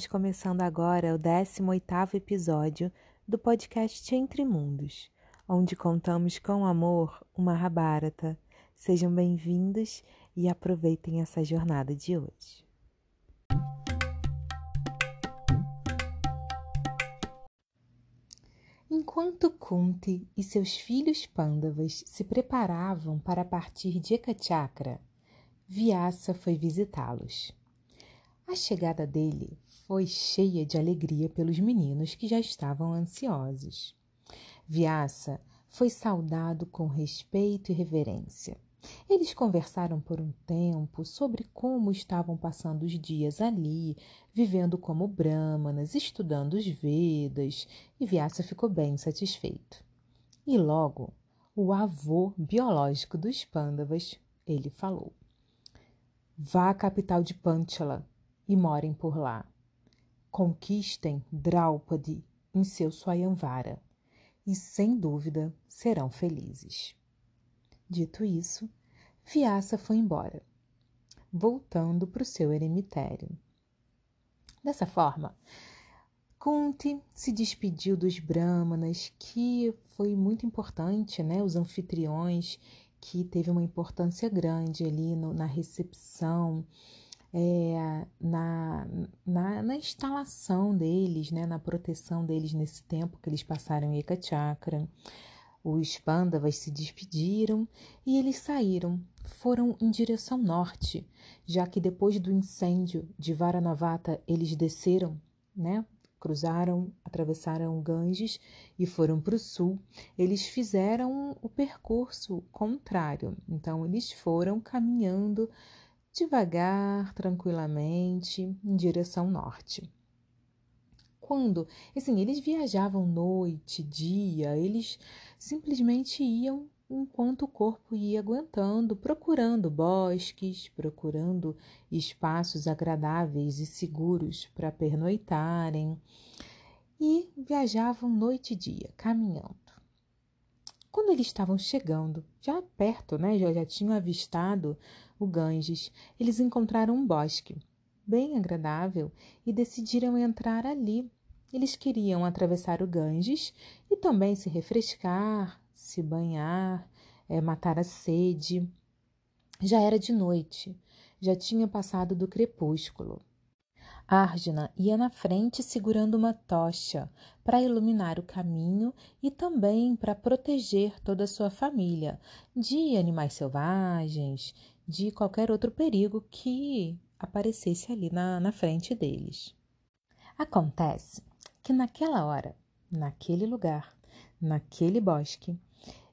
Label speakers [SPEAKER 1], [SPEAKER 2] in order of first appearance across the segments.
[SPEAKER 1] Estamos começando agora o 18º episódio do podcast Entre Mundos, onde contamos com amor o Mahabharata. Sejam bem-vindos e aproveitem essa jornada de hoje. Enquanto Kunti e seus filhos Pandavas se preparavam para partir de Ekachakra, Vyasa foi visitá-los. A chegada dele foi cheia de alegria pelos meninos que já estavam ansiosos. Vyasa foi saudado com respeito e reverência. Eles conversaram por um tempo sobre como estavam passando os dias ali, vivendo como brahmanas, estudando os Vedas, e Vyasa ficou bem satisfeito. E logo, o avô biológico dos Pandavas, ele falou: Vá à capital de Panchala e morem por lá. Conquistem Draupadi em seu Swayamvara e, sem dúvida, serão felizes. Dito isso, Vyasa foi embora, voltando para o seu eremitério. Dessa forma, Kunti se despediu dos brahmanas, que foi muito importante, né? Os anfitriões, que teve uma importância grande ali no, na recepção é, na, na, na, instalação deles, né, na proteção deles nesse tempo que eles passaram em Eka Chakra. Os Pandavas se despediram e eles saíram, foram em direção norte, já que depois do incêndio de Varanavata eles desceram, né, cruzaram, atravessaram Ganges e foram para o sul. Eles fizeram o percurso contrário, então eles foram caminhando devagar, tranquilamente, em direção norte. Quando, assim, eles viajavam noite, dia, eles simplesmente iam enquanto o corpo ia aguentando, procurando bosques, procurando espaços agradáveis e seguros para pernoitarem, e viajavam noite e dia, caminhando. Quando eles estavam chegando, já perto, né, já, já tinham avistado o Ganges, eles encontraram um bosque bem agradável e decidiram entrar ali. Eles queriam atravessar o Ganges e também se refrescar, se banhar, é, matar a sede. Já era de noite, já tinha passado do crepúsculo. Arjuna ia na frente segurando uma tocha para iluminar o caminho e também para proteger toda a sua família de animais selvagens, de qualquer outro perigo que aparecesse ali na, na frente deles. Acontece que naquela hora, naquele lugar, naquele bosque,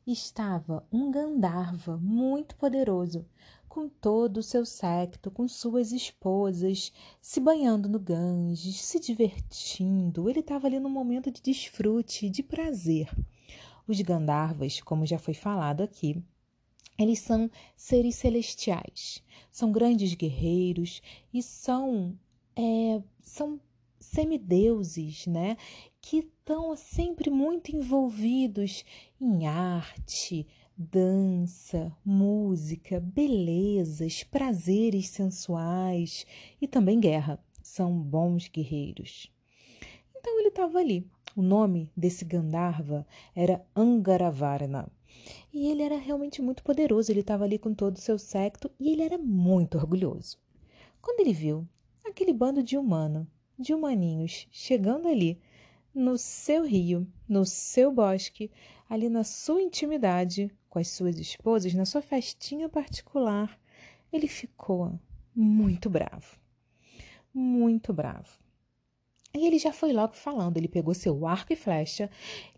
[SPEAKER 1] estava um Gandharva muito poderoso com todo o seu séquito, com suas esposas, se banhando no Ganges, se divertindo. Ele estava ali num momento de desfrute, de prazer. Os Gandharvas, como já foi falado aqui, eles são seres celestiais, são grandes guerreiros e são, é, são semideuses, né? Que estão sempre muito envolvidos em arte, dança, música, belezas, prazeres sensuais e também guerra. São bons guerreiros. Então ele estava ali. O nome desse Gandharva era Angaravarna. E ele era realmente muito poderoso, ele estava ali com todo o seu séquito e ele era muito orgulhoso. Quando ele viu aquele bando de humano, de humaninhos, chegando ali, no seu rio, no seu bosque, ali na sua intimidade, com as suas esposas, na sua festinha particular, ele ficou muito bravo. Muito bravo. E ele já foi logo falando. Ele pegou seu arco e flecha,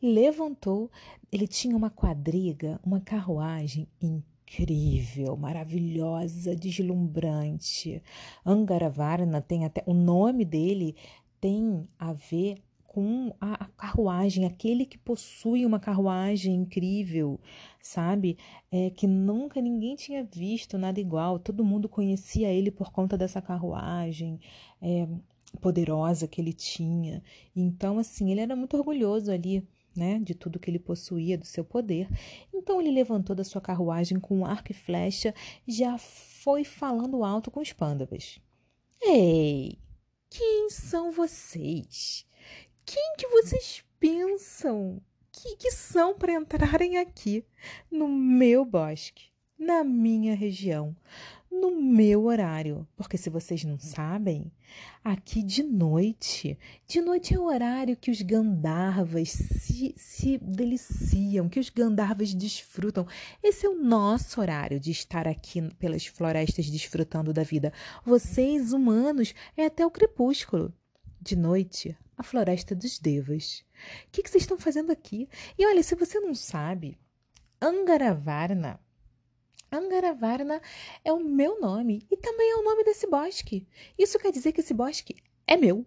[SPEAKER 1] levantou. Ele tinha uma quadriga, uma carruagem incrível, maravilhosa, deslumbrante. Angaravarna tem até. O nome dele tem a ver com a carruagem, aquele que possui uma carruagem incrível, sabe? É, que nunca ninguém tinha visto nada igual, todo mundo conhecia ele por conta dessa carruagem. É, poderosa que ele tinha. Então, assim, ele era muito orgulhoso ali, né, de tudo que ele possuía, do seu poder. Então, ele levantou da sua carruagem com um arco e flecha, já foi falando alto com os pândavas. Ei, quem quem são vocês? Quem que vocês pensam que, que são para entrarem aqui no meu bosque, na minha região, no meu horário. Porque se vocês não sabem, aqui de noite, de noite é o horário que os Gandharvas se, se deliciam, que os Gandharvas desfrutam. Esse é o nosso horário de estar aqui pelas florestas desfrutando da vida. Vocês, humanos, é até o crepúsculo. De noite, a floresta dos devas. O que, que vocês estão fazendo aqui? E olha, se você não sabe, Angaravarna Angaravarna é o meu nome e também é o nome desse bosque. Isso quer dizer que esse bosque é meu.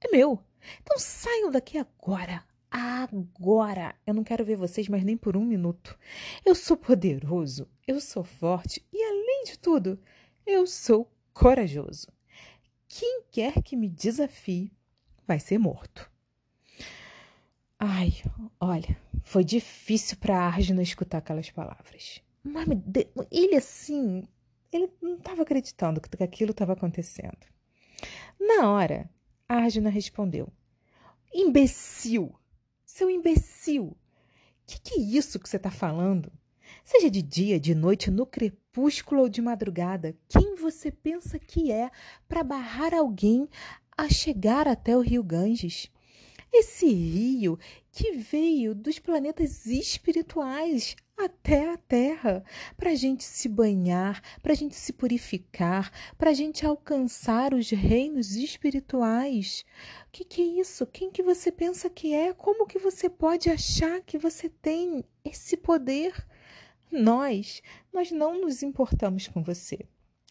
[SPEAKER 1] É meu. Então saiam daqui agora. Agora! Eu não quero ver vocês mais nem por um minuto. Eu sou poderoso, eu sou forte e, além de tudo, eu sou corajoso. Quem quer que me desafie vai ser morto. Ai, olha, foi difícil para Arjuna escutar aquelas palavras. Mas ele assim, ele não estava acreditando que aquilo estava acontecendo. Na hora, Arjuna respondeu: Imbecil! Seu imbecil! Que que é isso que você está falando? Seja de dia, de noite, no crepúsculo ou de madrugada, quem você pensa que é para barrar alguém a chegar até o rio Ganges? Esse rio que veio dos planetas espirituais até a Terra, para a gente se banhar, para a gente se purificar, para a gente alcançar os reinos espirituais. O que, que é isso? Quem que você pensa que é? Como que você pode achar que você tem esse poder? Nós, nós não nos importamos com você.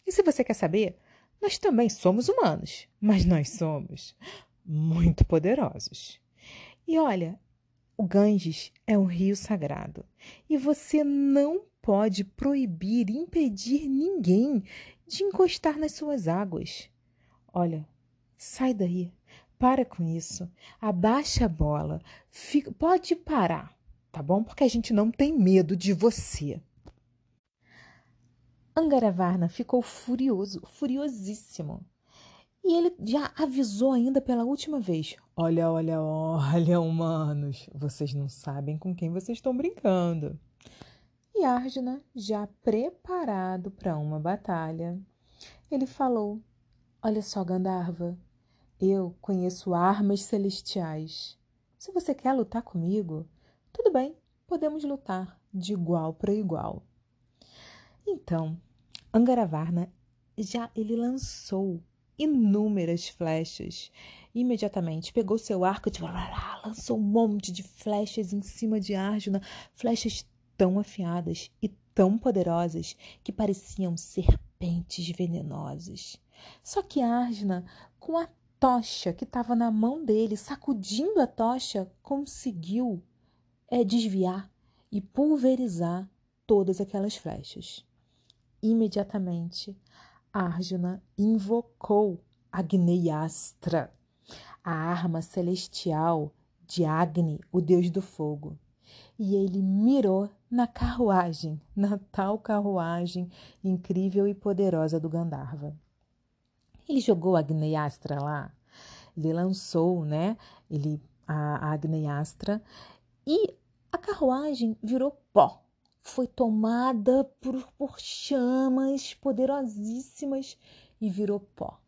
[SPEAKER 1] E se você quer saber, nós também somos humanos, mas nós somos muito poderosos. E olha, o Ganges é um rio sagrado e você não pode proibir, impedir ninguém de encostar nas suas águas. Olha, sai daí, para com isso, abaixa a bola, fica, pode parar, tá bom? Porque a gente não tem medo de você. Angaravarna ficou furioso, furiosíssimo. E ele já avisou ainda pela última vez: Olha, olha, olha, humanos, vocês não sabem com quem vocês estão brincando. E Arjuna, já preparado para uma batalha, ele falou: Olha só, Gandharva, eu conheço armas celestiais. Se você quer lutar comigo, tudo bem, podemos lutar de igual para igual. Então, Angaravarna já ele lançou inúmeras flechas. Imediatamente pegou seu arco e lançou um monte de flechas em cima de Arjuna, flechas tão afiadas e tão poderosas que pareciam serpentes venenosas. Só que Arjuna, com a tocha que estava na mão dele, sacudindo a tocha, conseguiu é, desviar e pulverizar todas aquelas flechas. Imediatamente, Arjuna invocou Agneyastra, a arma celestial de Agni, o deus do fogo. E ele mirou na carruagem, na tal carruagem incrível e poderosa do Gandharva. Ele jogou Agneyastra lá, ele lançou, né, ele a, a Agneyastra e a carruagem virou pó foi tomada por, por chamas poderosíssimas e virou pó.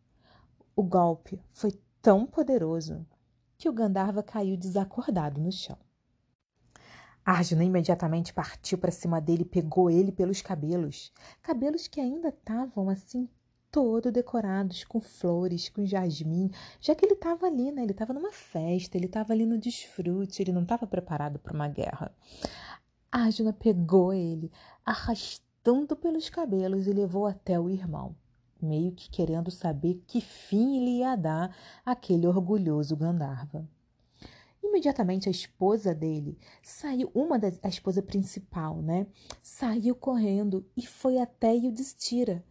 [SPEAKER 1] O golpe foi tão poderoso que o Gandharva caiu desacordado no chão. Arjuna imediatamente partiu para cima dele e pegou ele pelos cabelos, cabelos que ainda estavam assim todo decorados com flores, com jasmim, já que ele estava ali, né? Ele estava numa festa, ele estava ali no desfrute, ele não estava preparado para uma guerra. Arjuna pegou ele, arrastando pelos cabelos e levou até o irmão, meio que querendo saber que fim ele ia dar àquele orgulhoso Gandharva. Imediatamente a esposa dele saiu, uma da a esposa principal, né? Saiu correndo e foi até Yudhishthira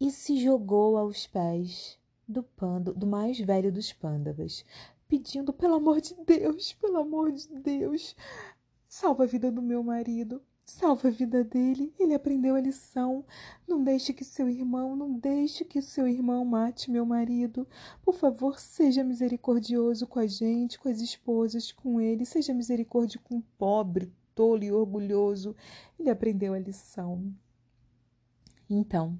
[SPEAKER 1] e se jogou aos pés do pando, do mais velho dos pândavas, pedindo pelo amor de Deus, pelo amor de Deus, Salva a vida do meu marido. Salva a vida dele. Ele aprendeu a lição. Não deixe que seu irmão, não deixe que seu irmão mate meu marido. Por favor, seja misericordioso com a gente, com as esposas, com ele. Seja misericordioso com o pobre, tolo e orgulhoso. Ele aprendeu a lição. Então,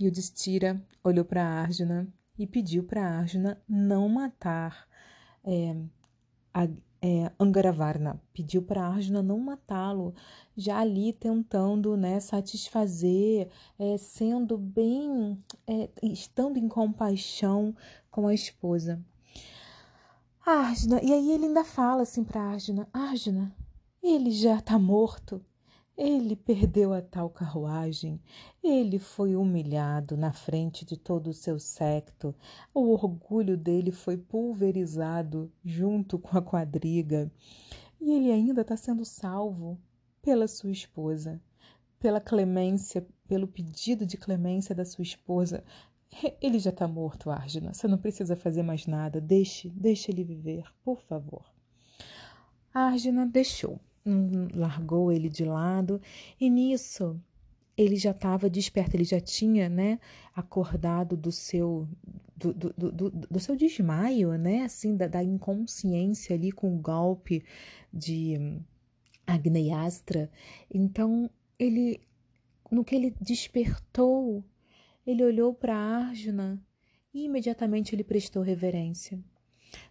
[SPEAKER 1] Yudhishthira olhou para Arjuna e pediu para Arjuna não matar é, a, é, Angaravarna, pediu para Arjuna não matá-lo, já ali tentando né, satisfazer, é, sendo bem, é, estando em compaixão com a esposa. Arjuna, e aí ele ainda fala assim para Arjuna: Arjuna, ele já está morto. Ele perdeu a tal carruagem, ele foi humilhado na frente de todo o seu secto, o orgulho dele foi pulverizado junto com a quadriga, e ele ainda está sendo salvo pela sua esposa, pela clemência, pelo pedido de clemência da sua esposa. Ele já está morto, Arjuna. Você não precisa fazer mais nada. Deixe, deixe ele viver, por favor. Arjuna deixou largou ele de lado, e nisso ele já estava desperto, ele já tinha, né, acordado do seu do, do, do, do seu desmaio, né, assim, da, da, inconsciência ali com o golpe de Agneyastra. Então, ele, no que ele despertou, ele olhou para Arjuna e imediatamente ele prestou reverência.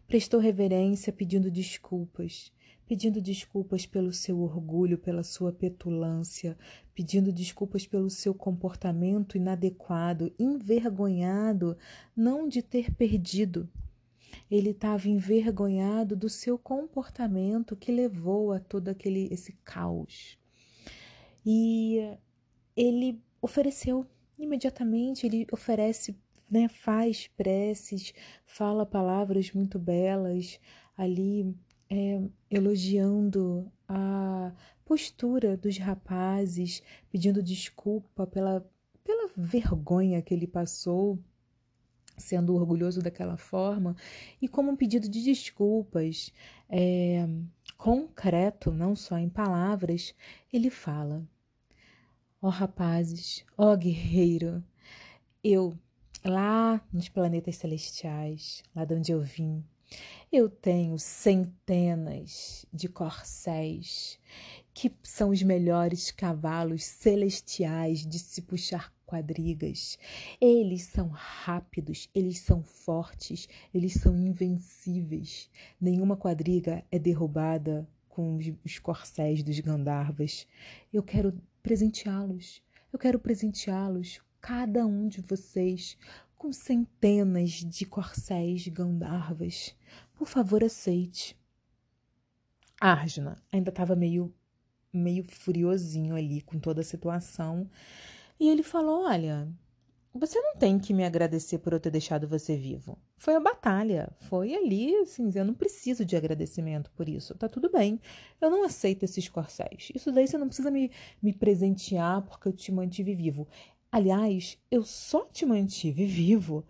[SPEAKER 1] Prestou reverência pedindo desculpas pedindo desculpas pelo seu orgulho, pela sua petulância, pedindo desculpas pelo seu comportamento inadequado, envergonhado, não de ter perdido. Ele estava envergonhado do seu comportamento que levou a todo aquele esse caos. E ele ofereceu imediatamente, ele oferece, né, faz preces, fala palavras muito belas ali é, elogiando a postura dos rapazes, pedindo desculpa pela, pela vergonha que ele passou, sendo orgulhoso daquela forma, e como um pedido de desculpas é, concreto, não só em palavras, ele fala: Ó oh, rapazes, ó oh, guerreiro, eu lá nos planetas celestiais, lá de onde eu vim, eu tenho centenas de corcéis que são os melhores cavalos celestiais de se puxar quadrigas. Eles são rápidos, eles são fortes, eles são invencíveis. Nenhuma quadriga é derrubada com os, corcéis dos Gandharvas. Eu quero presenteá-los. Eu quero presenteá-los, cada um de vocês, com centenas de corcéis Gandharvas. Por favor, aceite. Arjuna ainda estava meio, meio furiosinho ali com toda a situação. E ele falou: Olha, você não tem que me agradecer por eu ter deixado você vivo. Foi a batalha, foi ali, assim, eu não preciso de agradecimento por isso. Tá tudo bem. Eu não aceito esses corcéis. Isso daí você não precisa me, me presentear porque eu te mantive vivo. Aliás, eu só te mantive vivo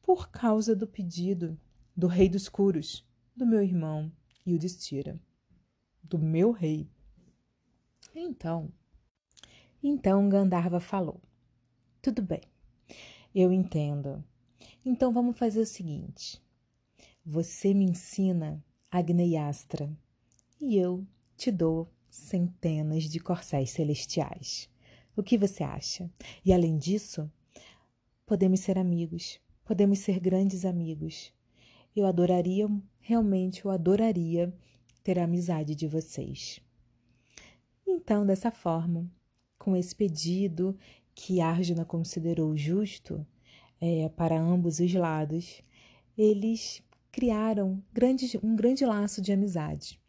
[SPEAKER 1] por causa do pedido do rei dos curos, do meu irmão Yudhishthira, do meu rei. Então, então Gandharva falou: Tudo bem, eu entendo. Então vamos fazer o seguinte: você me ensina Agneyastra e eu te dou centenas de corcéis celestiais. O que você acha? E além disso, podemos ser amigos, podemos ser grandes amigos. Eu adoraria, realmente eu adoraria ter a amizade de vocês. Então, dessa forma, com esse pedido que Arjuna considerou justo é, para ambos os lados, eles criaram grandes, um grande laço de amizade.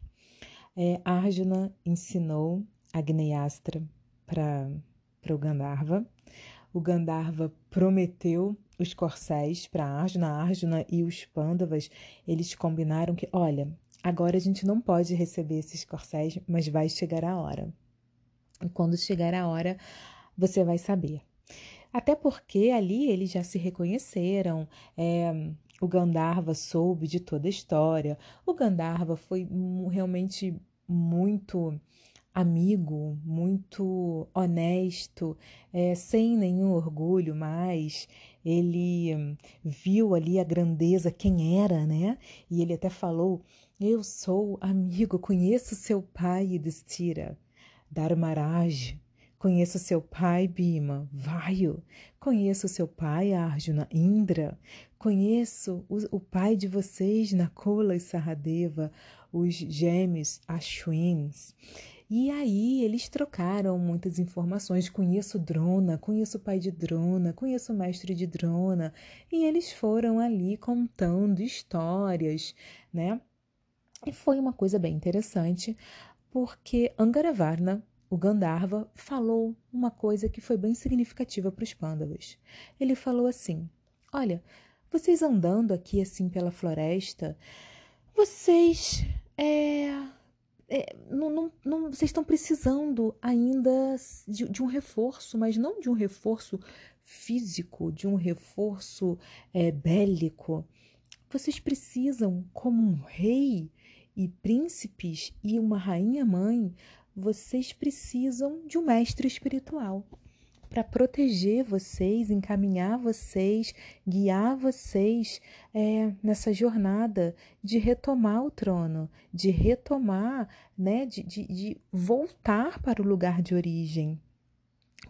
[SPEAKER 1] É, Arjuna ensinou Agneyastra para para o Gandharva. O Gandharva prometeu os corcéis para Arjuna. Arjuna e os Pandavas, eles combinaram que, olha, agora a gente não pode receber esses corcéis, mas vai chegar a hora. E quando chegar a hora, você vai saber. Até porque ali eles já se reconheceram. É, o Gandharva soube de toda a história. O Gandharva foi realmente muito amigo, muito honesto, é, sem nenhum orgulho mais. Ele viu ali a grandeza, quem era, né? E ele até falou: Eu sou amigo, conheço seu pai, Destira, Dharmaraj. Conheço seu pai, Bima, Vaio. Conheço seu pai, Arjuna, Indra. Conheço o, o pai de vocês, Nakula e Saradeva, os gêmeos Ashwins. E aí eles trocaram muitas informações. Conheço Drona, conheço o pai de Drona, conheço o mestre de Drona. E eles foram ali contando histórias, né? E foi uma coisa bem interessante, porque Angaravarna, o Gandharva, falou uma coisa que foi bem significativa para os Pandavas. Ele falou assim: Olha, vocês andando aqui assim pela floresta, vocês é, é, não, não, não, vocês estão precisando ainda de, de, um reforço, mas não de um reforço físico, de um reforço é, bélico. Vocês precisam, como um rei e príncipes e uma rainha mãe, vocês precisam de um mestre espiritual para proteger vocês, encaminhar vocês, guiar vocês é, nessa jornada de retomar o trono, de retomar, né, de, de, de voltar para o lugar de origem.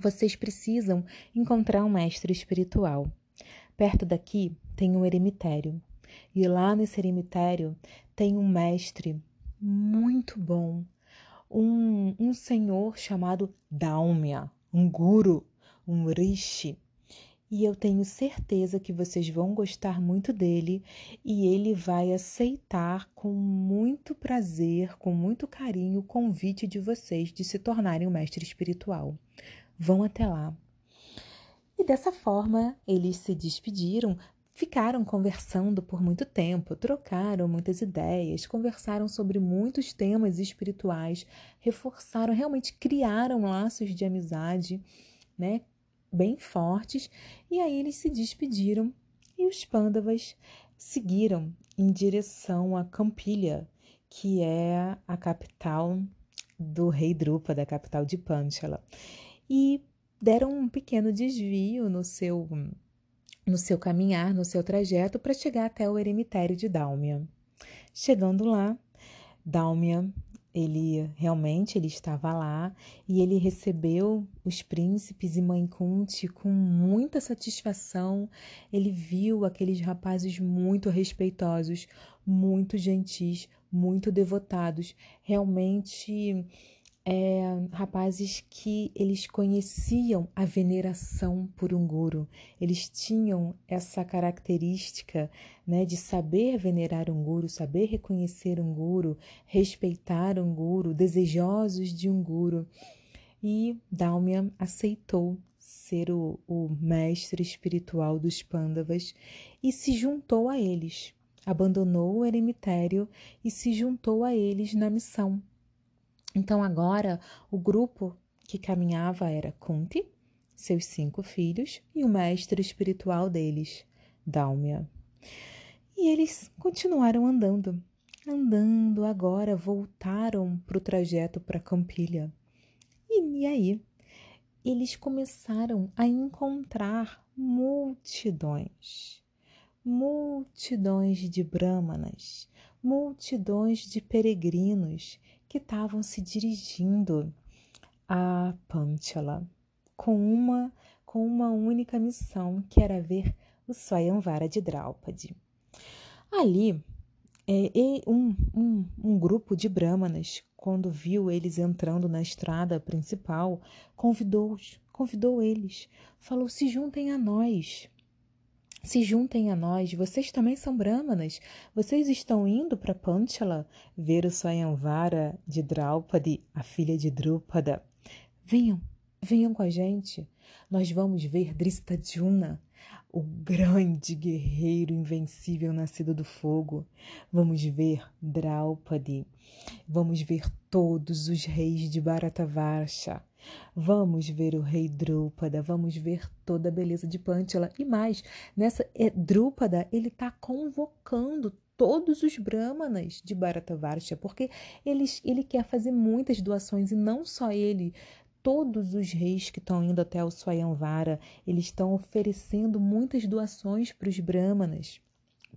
[SPEAKER 1] Vocês precisam encontrar um mestre espiritual. Perto daqui tem um eremitério. E lá nesse eremitério tem um mestre muito bom, um, um senhor chamado Dalmia, um guru um rishi. E eu tenho certeza que vocês vão gostar muito dele e ele vai aceitar com muito prazer, com muito carinho, o convite de vocês de se tornarem um mestre espiritual. Vão até lá. E dessa forma, eles se despediram, ficaram conversando por muito tempo, trocaram muitas ideias, conversaram sobre muitos temas espirituais, reforçaram, realmente criaram laços de amizade, né? Bem fortes, e aí eles se despediram e os Pândavas seguiram em direção a Campilha, que é a capital do rei Drupa, da capital de Panchala, e deram um pequeno desvio no seu no seu caminhar, no seu trajeto para chegar até o eremitério de Dálmia. Chegando lá, Dálmia ele realmente ele estava lá e ele recebeu os príncipes e mãe Kunti com muita satisfação. Ele viu aqueles rapazes muito respeitosos, muito gentis, muito devotados, realmente é, rapazes que eles conheciam a veneração por um guru, eles tinham essa característica né, de saber venerar um guru, saber reconhecer um guru, respeitar um guru, desejosos de um guru. E Dalmia aceitou ser o, o mestre espiritual dos Pandavas e se juntou a eles, abandonou o eremitério e se juntou a eles na missão então agora o grupo que caminhava era Kunti, seus cinco filhos e o mestre espiritual deles, Dalmia. E eles continuaram andando. Andando agora, voltaram para o trajeto para Campilha. E, e aí, eles começaram a encontrar multidões, multidões de brahmanas, multidões de peregrinos que estavam se dirigindo a Panchala com uma com uma única missão, que era ver o Swayamvara de Draupadi. Ali, é, um, um, um grupo de brahmanas, quando viu eles entrando na estrada principal, convidou-os, convidou eles, falou: se juntem a nós. Se juntem a nós, vocês também são brahmanas. Vocês estão indo para Panchala ver o Swayamvara de Draupadi, a filha de Drupada. Venham, venham com a gente. Nós vamos ver Dristadjuna, o grande guerreiro invencível nascido do fogo. Vamos ver Draupadi. Vamos ver todos os reis de Bharatavarsha. Vamos ver o rei Drúpada, vamos ver toda a beleza de Pântila. E mais, nessa é, Drúpada, ele está convocando todos os brahmanas de Bharatavarsha, porque ele quer fazer muitas doações e não só ele, todos os reis que estão indo até o Swayamvara, eles estão oferecendo muitas doações para os brahmanas,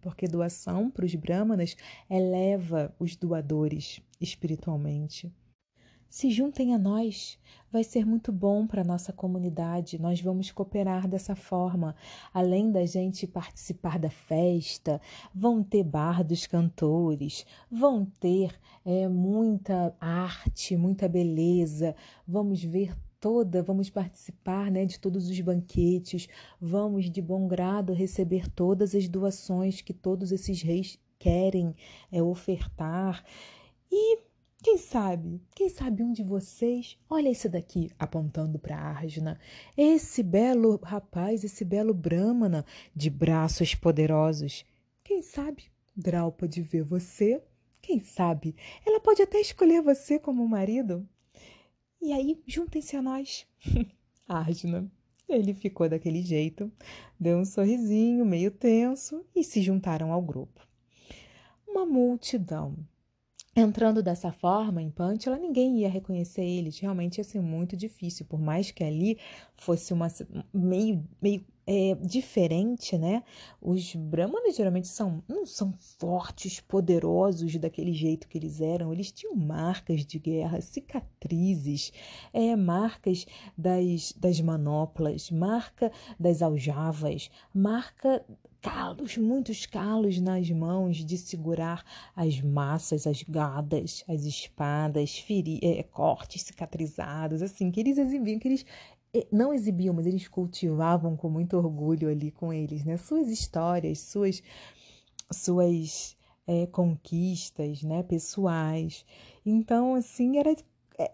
[SPEAKER 1] porque doação para os brahmanas eleva os doadores espiritualmente. Se juntem a nós, vai ser muito bom para a nossa comunidade. Nós vamos cooperar dessa forma. Além da gente participar da festa, vão ter bar dos cantores, vão ter é, muita arte, muita beleza. Vamos ver toda, vamos participar né, de todos os banquetes, vamos de bom grado receber todas as doações que todos esses reis querem é, ofertar. E quem sabe, quem sabe um de vocês, olha esse daqui, apontando para Arjuna, esse belo rapaz, esse belo Brahmana de braços poderosos. Quem sabe Draupadi ver você? Quem sabe ela pode até escolher você como marido? E aí, juntem-se a nós. Arjuna, ele ficou daquele jeito, deu um sorrisinho meio tenso e se juntaram ao grupo. Uma multidão Entrando dessa forma em Pantila, ninguém ia reconhecer eles. Realmente ia ser muito difícil, por mais que ali fosse uma meio, meio é, diferente, né? Os brahmanas geralmente são não são fortes, poderosos daquele jeito que eles eram. Eles tinham marcas de guerra, cicatrizes, é, marcas das, das manoplas, marca das aljavas, marca calos, muitos calos nas mãos de segurar as massas, as gadas, as espadas, feri é, cortes cicatrizados, assim, que eles exibiam, que eles é, não exibiam, mas eles cultivavam com muito orgulho ali com eles, né? Suas histórias, suas, suas é, conquistas, né? Pessoais. Então, assim, era, é,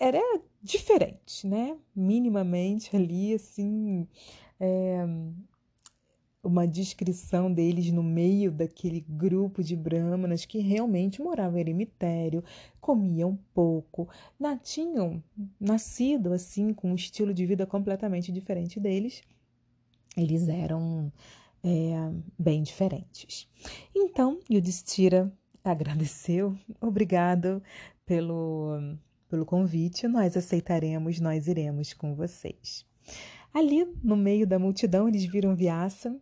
[SPEAKER 1] era diferente, né? Minimamente ali, assim, é, uma descrição deles no meio daquele grupo de brahmanas que realmente moravam em eremitério, comiam pouco, tinham nascido assim com um estilo de vida completamente diferente deles. Eles eram é, bem diferentes. Então, Yudhishthira agradeceu, obrigado pelo, pelo convite, nós aceitaremos, nós iremos com vocês. Ali no meio da multidão, eles viram Vyasa.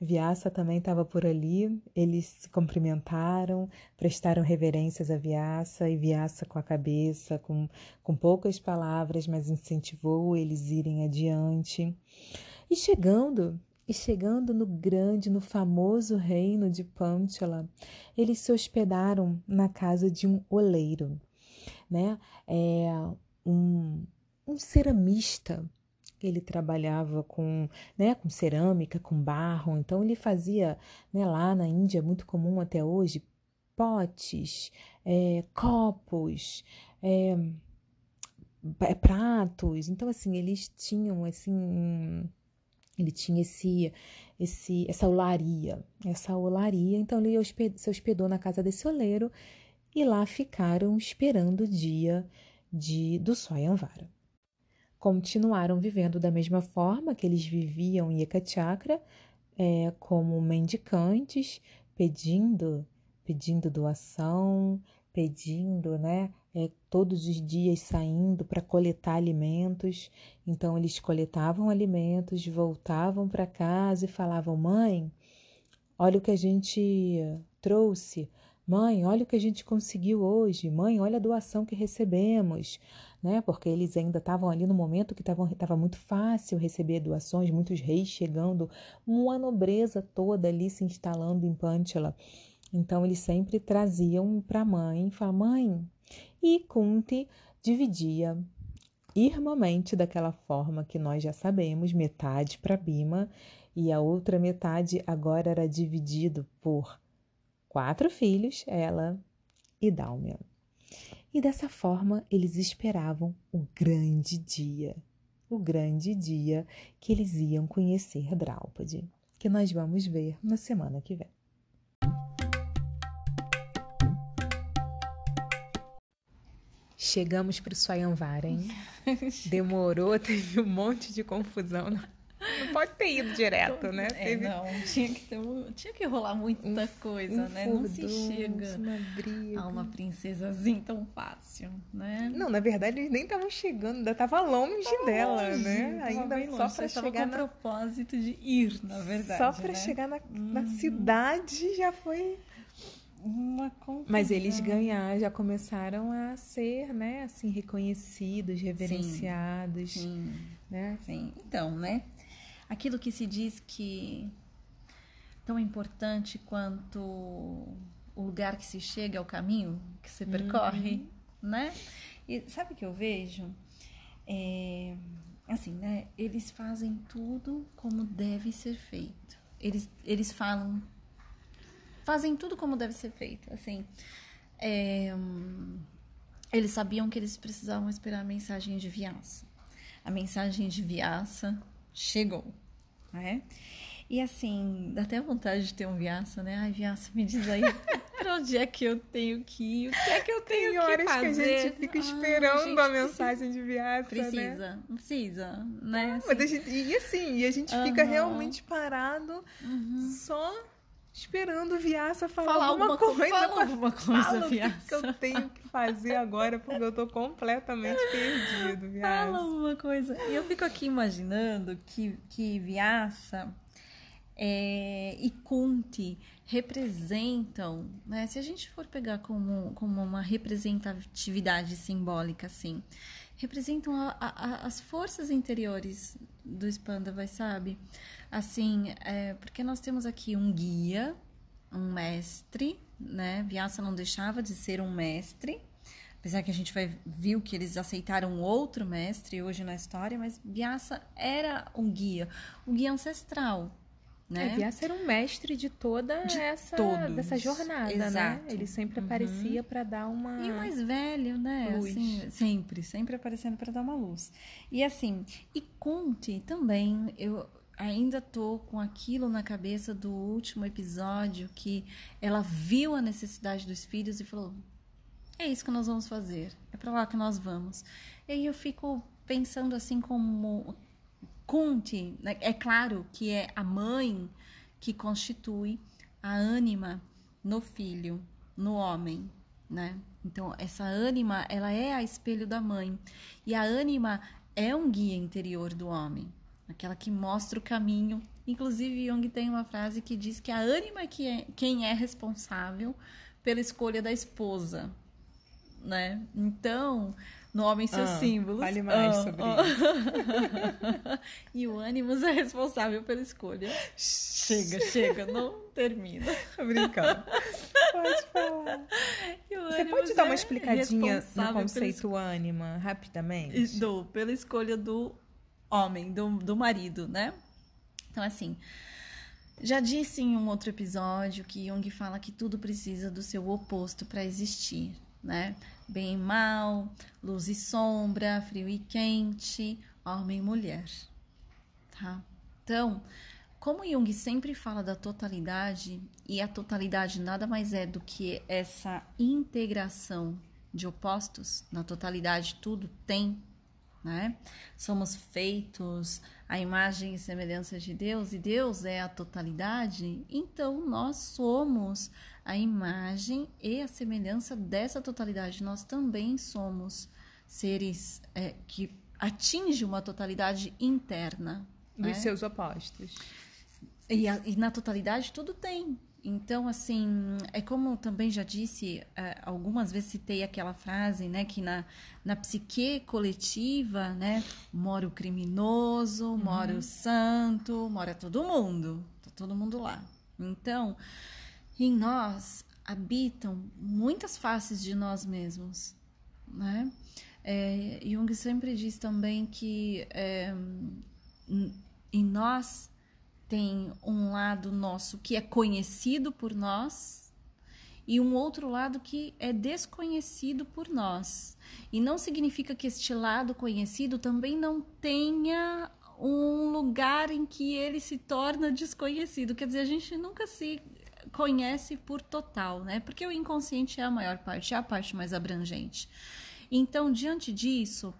[SPEAKER 1] Vyasa também estava por ali. Eles se cumprimentaram, prestaram reverências a Vyasa e Vyasa com a cabeça, com, com poucas palavras, mas incentivou eles irem adiante. E chegando, e chegando no grande, no famoso reino de Panchala, eles se hospedaram na casa de um oleiro, né? É um, um ceramista ele trabalhava com, né, com cerâmica, com barro, então ele fazia, né, lá na Índia, muito comum até hoje, potes, é, copos, é, é pratos. Então, assim, eles tinham, assim, ele tinha esse, esse, essa olaria, essa olaria. Então, ele se hospedou na casa desse oleiro e lá ficaram esperando o dia de, do Swayamvara continuaram vivendo da mesma forma que eles viviam em Ekachakra, é, como mendicantes, pedindo, pedindo doação, pedindo, né, é, todos os dias saindo para coletar alimentos. Então eles coletavam alimentos, voltavam para casa e falavam: "Mãe, olha o que a gente trouxe. Mãe, olha o que a gente conseguiu hoje. Mãe, olha a doação que recebemos né? Porque eles ainda estavam ali no momento que estava muito fácil receber doações, muitos reis chegando, uma nobreza toda ali se instalando em Pantala. Então eles sempre traziam para a mãe, falavam, mãe, e Kunti dividia irmamente daquela forma que nós já sabemos, metade para Bima e a outra metade agora era dividido por quatro filhos, ela e Dalmia. E dessa forma eles esperavam o grande dia, o grande dia que eles iam conhecer Draupadi, que nós vamos ver na semana que vem. Chegamos para o Swayamvara, hein? Demorou, teve um monte de confusão no pode ter ido direto, né?
[SPEAKER 2] É, Teve... não, tinha que, ter, tinha que rolar muita coisa,
[SPEAKER 1] um
[SPEAKER 2] né?
[SPEAKER 1] Furdunço,
[SPEAKER 2] não se chega
[SPEAKER 1] uma
[SPEAKER 2] a uma princesazinha tão fácil, né?
[SPEAKER 1] Não, na verdade eles nem estavam chegando, ainda tava longe tava dela,
[SPEAKER 2] longe,
[SPEAKER 1] né? Ainda só para chegar
[SPEAKER 2] com na... propósito de ir, na verdade.
[SPEAKER 1] Só para
[SPEAKER 2] né?
[SPEAKER 1] chegar na, na uhum. cidade já foi
[SPEAKER 2] uma.
[SPEAKER 1] Mas eles ganhar, já começaram a ser, né, assim, reconhecidos, reverenciados.
[SPEAKER 2] Sim, sim,
[SPEAKER 1] né?
[SPEAKER 2] sim. Então, né, aquilo que se diz que tão importante quanto o lugar que se chega é o caminho que se percorre, uhum. né? E sabe o que eu vejo? É, assim, né, eles fazem tudo como deve ser feito. Eles, eles falam fazem tudo como deve ser feito. Assim, é, eles sabiam que eles precisavam esperar a mensagem de Viaça. A mensagem de Viaça chegou, né? E assim, dá até vontade de ter um Viaça, né? Ai, Viaça, me diz aí pra onde é que eu tenho que ir, o que é que eu tenho Tem
[SPEAKER 1] horas
[SPEAKER 2] que fazer.
[SPEAKER 1] que a gente fica esperando Ai, gente a mensagem
[SPEAKER 2] precisa,
[SPEAKER 1] de Viaça,
[SPEAKER 2] Precisa,
[SPEAKER 1] né?
[SPEAKER 2] precisa, né?
[SPEAKER 1] Assim. Gente, e assim, e a gente uhum. fica realmente parado
[SPEAKER 2] uhum.
[SPEAKER 1] só esperando o Viaça falar,
[SPEAKER 2] falar
[SPEAKER 1] alguma,
[SPEAKER 2] alguma
[SPEAKER 1] coisa.
[SPEAKER 2] Fala alguma coisa,
[SPEAKER 1] fala
[SPEAKER 2] Viaça.
[SPEAKER 1] O que, que, eu tenho que fazer agora, porque eu tô completamente perdido, Viaça.
[SPEAKER 2] Fala alguma coisa. E eu fico aqui imaginando que, que Viaça é, e Kunti representam, né? Se a gente for pegar como, como uma representatividade simbólica, assim, representam a, a, as forças interiores do vai sabe? Assim, é, porque nós temos aqui um guia, um mestre, né? Vyasa não deixava de ser um mestre, apesar que a gente vai viu que eles aceitaram outro mestre hoje na história, mas Vyasa era um guia, um guia ancestral, né?
[SPEAKER 1] É, Vyasa era um mestre de toda
[SPEAKER 2] de
[SPEAKER 1] essa
[SPEAKER 2] todos.
[SPEAKER 1] dessa jornada, né?
[SPEAKER 2] Exato.
[SPEAKER 1] né? Ele sempre
[SPEAKER 2] uhum.
[SPEAKER 1] aparecia para dar uma
[SPEAKER 2] e o mais velho, né?
[SPEAKER 1] Luz.
[SPEAKER 2] Assim, sempre, sempre aparecendo para dar uma luz. E assim, e Conte também, eu ainda tô com aquilo na cabeça do último episódio que ela viu a necessidade dos filhos e falou: "É isso que nós vamos fazer. É para lá que nós vamos". E aí eu fico pensando assim como Kunti, né? é claro que é a mãe que constitui a ânima no filho, no homem, né? Então essa ânima, ela é a espelho da mãe. E a ânima é um guia interior do homem, aquela que mostra o caminho. Inclusive Jung tem uma frase que diz que a ânima que é quem é responsável pela escolha da esposa, né? Então, no Homem Seus
[SPEAKER 1] ah,
[SPEAKER 2] Símbolos.
[SPEAKER 1] Fale mais ah, sobre ah.
[SPEAKER 2] isso. e o Animus é responsável pela escolha. chega, chega, não termina.
[SPEAKER 1] Brincando. Pode falar. Você pode dar uma é explicadinha no conceito pela... ânima, rapidamente?
[SPEAKER 2] Dou, pela escolha do homem, do, do marido, né? Então, assim, já disse em um outro episódio que Jung fala que tudo precisa do seu oposto para existir, né? Bem e mal, luz e sombra, frio e quente, homem e mulher, tá? Então, como Jung sempre fala da totalidade, e a totalidade nada mais é do que essa integração de opostos, na totalidade tudo tem, né? Somos feitos à imagem e semelhança de Deus, e Deus é a totalidade, então nós somos a imagem e a semelhança dessa totalidade. Nós também somos seres é, que atingem uma totalidade interna.
[SPEAKER 1] Dos
[SPEAKER 2] né?
[SPEAKER 1] seus opostos.
[SPEAKER 2] E, a, e, na totalidade tudo tem. Então, assim, é como também já disse, é, algumas vezes citei aquela frase, né, que na, na psique coletiva, né, mora o criminoso, uhum. mora o santo, mora todo mundo, tá todo mundo lá. Então, em nós habitam muitas faces de nós mesmos, né? É, Jung sempre diz também que é, em nós tem um lado nosso que é conhecido por nós e um outro lado que é desconhecido por nós. E não significa que este lado conhecido também não tenha um lugar em que ele se torna desconhecido. Quer dizer, a gente nunca se conhece por total, né? Porque o inconsciente é a maior parte, é a parte mais abrangente. Então, diante disso,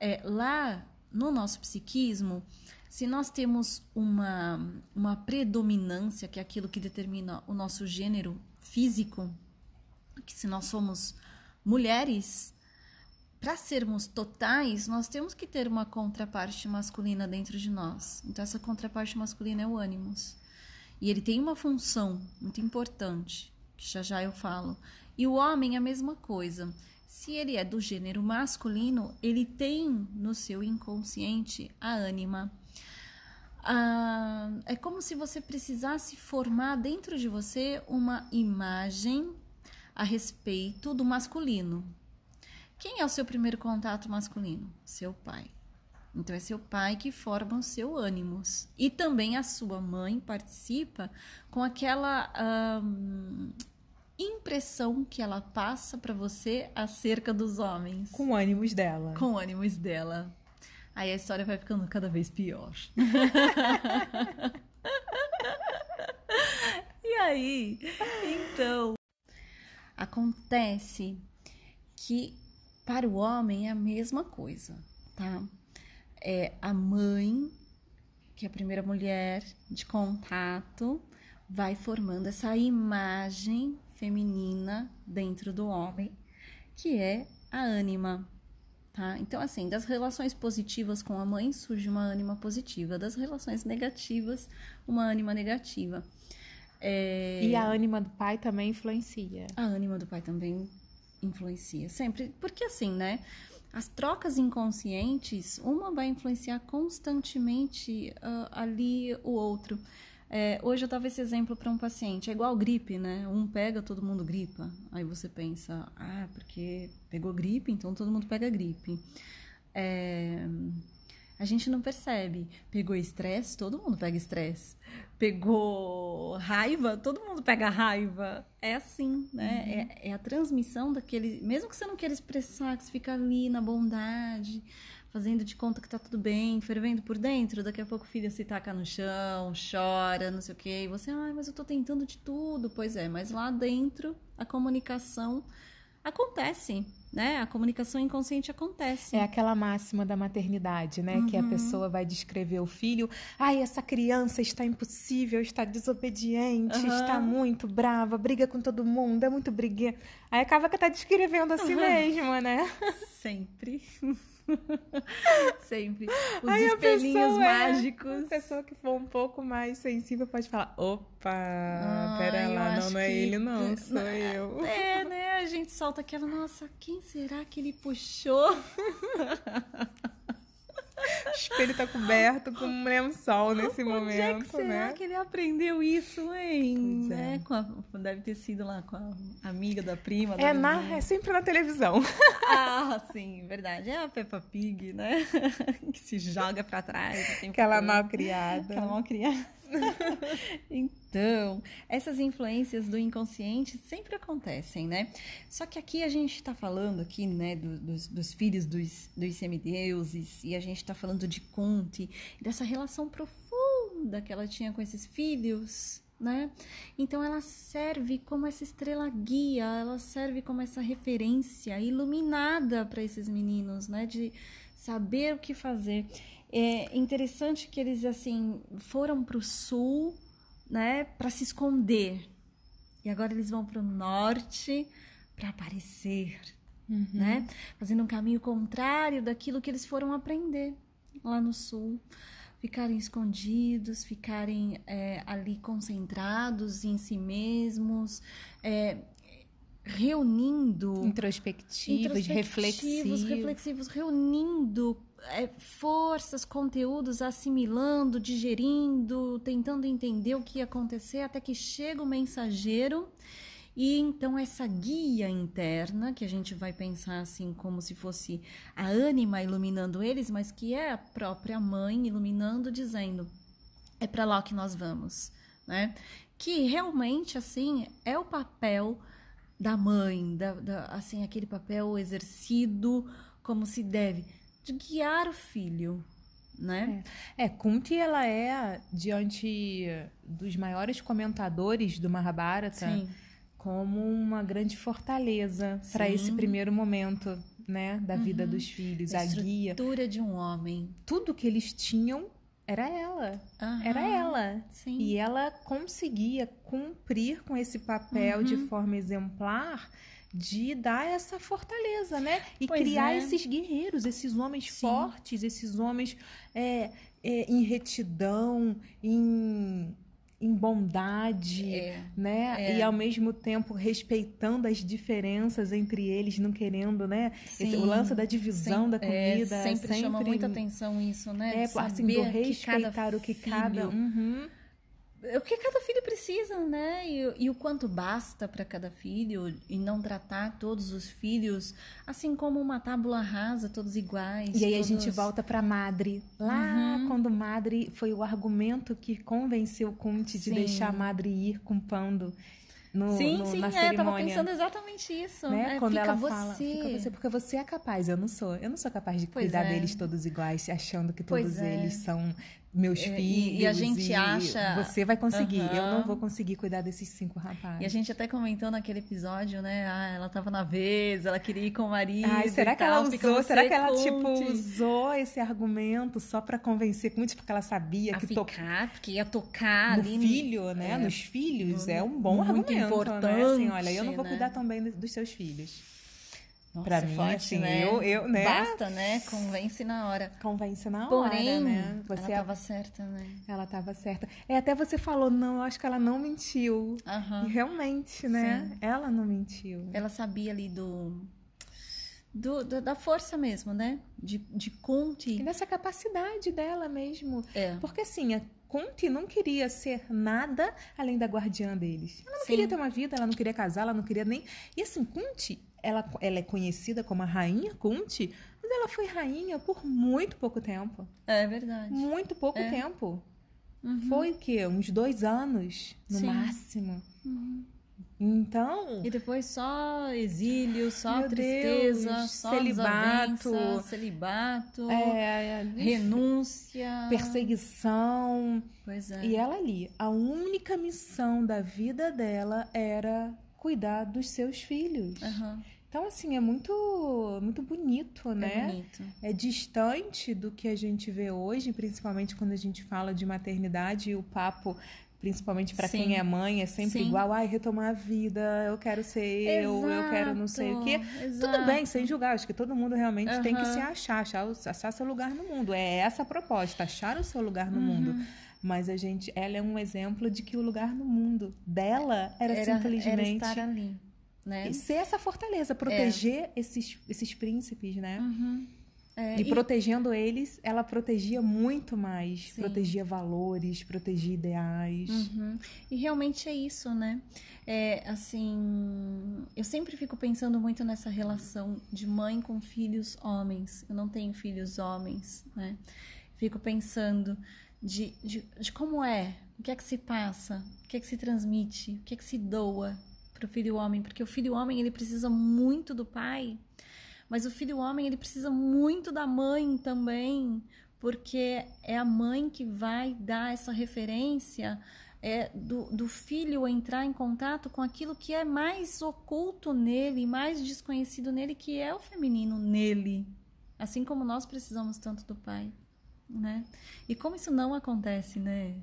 [SPEAKER 2] é, lá no nosso psiquismo, Se nós temos uma, uma predominância, que é aquilo que determina o nosso gênero físico, que se nós somos mulheres, para sermos totais, nós temos que ter uma contraparte masculina dentro de nós. Então, essa contraparte masculina é o ânimos. E ele tem uma função muito importante, que já já eu falo. E o homem é a mesma coisa. Se ele é do gênero masculino, ele tem no seu inconsciente a ânima. Ah, é como se você precisasse formar dentro de você uma imagem a respeito do masculino. Quem é o seu primeiro contato masculino? Seu pai. Então é seu pai que forma o seu ânimos. E também a sua mãe participa com aquela impressão que ela passa para você acerca dos homens.
[SPEAKER 1] Com ânimos dela.
[SPEAKER 2] Com ânimos dela. Aí a história vai ficando cada vez pior. e aí, então, acontece que para o homem é a mesma coisa, tá? É a mãe, que é a primeira mulher de contato, vai formando essa imagem feminina dentro do homem, que é a ânima, tá? Então, assim, das relações positivas com a mãe surge uma ânima positiva, das relações negativas, uma ânima negativa.
[SPEAKER 1] É... E a ânima do pai também influencia.
[SPEAKER 2] A ânima do pai também influencia sempre, porque assim, né? As trocas inconscientes, uma vai influenciar constantemente uh, ali o outro. É, hoje eu dava esse exemplo para um paciente, é igual gripe, né? Um pega, todo mundo gripa. Aí você pensa, ah, porque pegou gripe, então todo mundo pega gripe. É, a gente não percebe. Pegou estresse, todo mundo pega estresse. Pegou raiva, todo mundo pega raiva. É assim, né? Uhum. É, é, a transmissão daquele. Mesmo que você não queira expressar, que você fica ali na bondade, fazendo de conta que tá tudo bem, fervendo por dentro, daqui a pouco o filho se taca no chão, chora, não sei o quê. E você, ai, mas eu tô tentando de tudo. Pois é, mas lá dentro a comunicação acontece né? A comunicação inconsciente acontece.
[SPEAKER 1] É aquela máxima da maternidade, né? Uhum. Que a uhum. pessoa vai descrever o filho. Ai, essa criança está impossível, está desobediente, uhum. está muito brava, briga com todo mundo, é muito brigueira. Aí acaba que tá descrevendo assim uhum. mesmo, né?
[SPEAKER 2] Sempre. Sempre. Os Aí espelhinhos é, mágicos. É,
[SPEAKER 1] a pessoa que for um pouco mais sensível pode falar: opa, ah, pera lá, não, não é ele, não, sou eu.
[SPEAKER 2] É, né? A gente solta aquela, nossa, quem será que ele puxou?
[SPEAKER 1] O espelho tá coberto com um lençol nesse Onde momento, é que
[SPEAKER 2] será
[SPEAKER 1] né?
[SPEAKER 2] que ele aprendeu isso, hein? É. Né? A, deve ter sido lá com a amiga da prima.
[SPEAKER 1] Da é, na, é sempre na televisão.
[SPEAKER 2] Ah, sim, verdade. É a Peppa Pig, né? que se joga para trás.
[SPEAKER 1] Aquela mal criada.
[SPEAKER 2] Aquela mal criada. então, essas influências do inconsciente sempre acontecem, né? Só que aqui a gente está falando aqui, né, do, dos, dos, filhos dos, dos semideuses e a gente está falando de Conte, dessa relação profunda que ela tinha com esses filhos, né? Então ela serve como essa estrela guia, ela serve como essa referência iluminada para esses meninos, né? De saber o que fazer. É interessante que eles assim foram para o sul, né, para se esconder. E agora eles vão para o norte para aparecer, uhum. né? Fazendo um caminho contrário daquilo que eles foram aprender lá no sul. Ficarem escondidos, ficarem é, ali concentrados em si mesmos, é, reunindo
[SPEAKER 1] introspectivos, reflexivos,
[SPEAKER 2] reflexivos, reunindo é, forças, conteúdos, assimilando, digerindo, tentando entender o que ia acontecer até que chega o mensageiro e então essa guia interna, que a gente vai pensar assim como se fosse a ânima iluminando eles, mas que é a própria mãe iluminando, dizendo: é para lá que nós vamos, né? Que realmente assim é o papel da mãe, da, da, assim aquele papel exercido como se deve de guiar o filho, né?
[SPEAKER 1] É, é Kunti ela é diante dos maiores comentadores do Mahabharata Sim. como uma grande fortaleza para esse primeiro momento, né, da uhum. vida dos filhos, a, a
[SPEAKER 2] guia, de um homem.
[SPEAKER 1] Tudo que eles tinham era ela.
[SPEAKER 2] Aham,
[SPEAKER 1] Era ela.
[SPEAKER 2] Sim.
[SPEAKER 1] E ela conseguia cumprir com esse papel de
[SPEAKER 2] Uhum.
[SPEAKER 1] forma exemplar de dar essa fortaleza, né? E
[SPEAKER 2] Pois
[SPEAKER 1] criar
[SPEAKER 2] é.
[SPEAKER 1] esses guerreiros, esses homens
[SPEAKER 2] Sim.
[SPEAKER 1] fortes, esses homens é, é, em retidão, em, em bondade,
[SPEAKER 2] É.
[SPEAKER 1] né?
[SPEAKER 2] É.
[SPEAKER 1] E ao mesmo tempo respeitando as diferenças entre eles, não querendo, né? Esse- o lance da divisão da
[SPEAKER 2] é,
[SPEAKER 1] comida.
[SPEAKER 2] sempre, chama muita atenção isso, né?
[SPEAKER 1] É,
[SPEAKER 2] De
[SPEAKER 1] assim,
[SPEAKER 2] saber
[SPEAKER 1] do
[SPEAKER 2] que
[SPEAKER 1] respeitar o que cada.
[SPEAKER 2] filho-
[SPEAKER 1] Uhum.
[SPEAKER 2] O que cada filho precisa, né? E, e o quanto basta para cada filho e não tratar todos os filhos assim como uma tábula rasa, todos iguais.
[SPEAKER 1] E aí a
[SPEAKER 2] todos-
[SPEAKER 1] gente volta pra Madre. Lá,
[SPEAKER 2] Uhum.
[SPEAKER 1] quando Madre foi o argumento que convenceu Kunti de deixar a Madre ir com Pando no,
[SPEAKER 2] Sim,
[SPEAKER 1] no-
[SPEAKER 2] sim,
[SPEAKER 1] na
[SPEAKER 2] é, tava
[SPEAKER 1] cerimônia.
[SPEAKER 2] pensando exatamente isso.
[SPEAKER 1] né?
[SPEAKER 2] É,
[SPEAKER 1] Quando
[SPEAKER 2] fica
[SPEAKER 1] ela
[SPEAKER 2] você.
[SPEAKER 1] fala, fica você, porque você é capaz, eu não sou. Eu não sou capaz de
[SPEAKER 2] Pois
[SPEAKER 1] cuidar
[SPEAKER 2] é.
[SPEAKER 1] deles todos iguais, achando que
[SPEAKER 2] Pois
[SPEAKER 1] todos
[SPEAKER 2] é.
[SPEAKER 1] eles são meus
[SPEAKER 2] É, e-
[SPEAKER 1] filhos.
[SPEAKER 2] e a gente acha-
[SPEAKER 1] Você vai conseguir, eu não vou conseguir cuidar desses cinco rapazes.
[SPEAKER 2] E a gente até comentou naquele episódio, né? Ah, ela tava na vez, ela queria ir com o marido.
[SPEAKER 1] Ai, será
[SPEAKER 2] e
[SPEAKER 1] que ela
[SPEAKER 2] tal, fica
[SPEAKER 1] usou? Será que ela, tipo, usou esse argumento só pra convencer Kunti, porque ela sabia
[SPEAKER 2] a
[SPEAKER 1] que to-
[SPEAKER 2] ficar, porque ia tocar
[SPEAKER 1] no
[SPEAKER 2] ali.
[SPEAKER 1] filho, né?
[SPEAKER 2] é,
[SPEAKER 1] Nos filhos,
[SPEAKER 2] no-
[SPEAKER 1] é um bom
[SPEAKER 2] muito
[SPEAKER 1] argumento, né? Assim, olha, eu não
[SPEAKER 2] importante,
[SPEAKER 1] vou
[SPEAKER 2] né?
[SPEAKER 1] cuidar tão bem dos seus filhos.
[SPEAKER 2] Nossa,
[SPEAKER 1] pra
[SPEAKER 2] é
[SPEAKER 1] mim,
[SPEAKER 2] forte,
[SPEAKER 1] assim,
[SPEAKER 2] né?
[SPEAKER 1] eu- eu, né?
[SPEAKER 2] Basta, né? Convence na hora.
[SPEAKER 1] Convence na
[SPEAKER 2] Porém,
[SPEAKER 1] hora, né? Você
[SPEAKER 2] ela tava certa, né?
[SPEAKER 1] ela tava certa. É, até você falou, não, eu acho que ela não mentiu. E
[SPEAKER 2] Aham.
[SPEAKER 1] realmente, né?
[SPEAKER 2] Sim.
[SPEAKER 1] Ela não mentiu.
[SPEAKER 2] Ela sabia ali do, do, da- da força mesmo, né? De, de
[SPEAKER 1] E
[SPEAKER 2] Conte.
[SPEAKER 1] dessa capacidade dela mesmo.
[SPEAKER 2] É.
[SPEAKER 1] Porque assim, a Conte não queria ser nada além da guardiã deles. Ela não
[SPEAKER 2] Sim.
[SPEAKER 1] queria ter uma vida, ela não queria casar, ela não queria nem. E assim, Conte, ela, ela é conhecida como a rainha Conte, mas ela foi rainha por muito pouco tempo.
[SPEAKER 2] É verdade.
[SPEAKER 1] Muito pouco
[SPEAKER 2] É.
[SPEAKER 1] tempo.
[SPEAKER 2] Uhum.
[SPEAKER 1] Foi o quê? Uns dois anos, no
[SPEAKER 2] Sim.
[SPEAKER 1] máximo.
[SPEAKER 2] Uhum.
[SPEAKER 1] Então.
[SPEAKER 2] E depois só exílio, só
[SPEAKER 1] Meu
[SPEAKER 2] tristeza,
[SPEAKER 1] Deus,
[SPEAKER 2] só
[SPEAKER 1] celibato.
[SPEAKER 2] desavença, celibato,
[SPEAKER 1] É,
[SPEAKER 2] renúncia.
[SPEAKER 1] perseguição.
[SPEAKER 2] Pois é.
[SPEAKER 1] E ela ali, a única missão da vida dela era cuidar dos seus filhos.
[SPEAKER 2] Aham,
[SPEAKER 1] Então, assim, é muito, muito bonito,
[SPEAKER 2] É
[SPEAKER 1] né?
[SPEAKER 2] bonito.
[SPEAKER 1] É distante do que a gente vê hoje, principalmente quando a gente fala de maternidade e o papo, principalmente para quem é mãe, é sempre
[SPEAKER 2] Sim.
[SPEAKER 1] igual, ai, retomar a vida, eu quero ser eu, eu quero não sei o quê.
[SPEAKER 2] Exato,
[SPEAKER 1] Tudo bem, sem julgar, acho que todo mundo realmente tem que se achar, achar, o- achar seu lugar no mundo. É essa a proposta, achar o seu lugar no mundo. Mas a gente, ela é um exemplo de que o lugar no mundo dela era,
[SPEAKER 2] Era,
[SPEAKER 1] simplesmente
[SPEAKER 2] era estar ali, né?
[SPEAKER 1] ser essa fortaleza, proteger esses, esses príncipes, né?
[SPEAKER 2] Uhum. É,
[SPEAKER 1] E protegendo eles, ela protegia muito mais.
[SPEAKER 2] Sim.
[SPEAKER 1] Protegia valores, protegia ideais.
[SPEAKER 2] Uhum. E realmente é isso, né? É, assim, eu sempre fico pensando muito nessa relação de mãe com filhos homens. Eu não tenho filhos homens, né? Fico pensando de, de, de como é, o que é que se passa, o que é que se transmite, o que é que se doa para o filho homem, porque o filho homem ele precisa muito do pai, mas o filho homem ele precisa muito da mãe também, porque é a mãe que vai dar essa referência é, do, do filho entrar em contato com aquilo que é mais oculto nele, mais desconhecido nele, que é o feminino nele. Assim como nós precisamos tanto do pai, né? E como isso não acontece, né?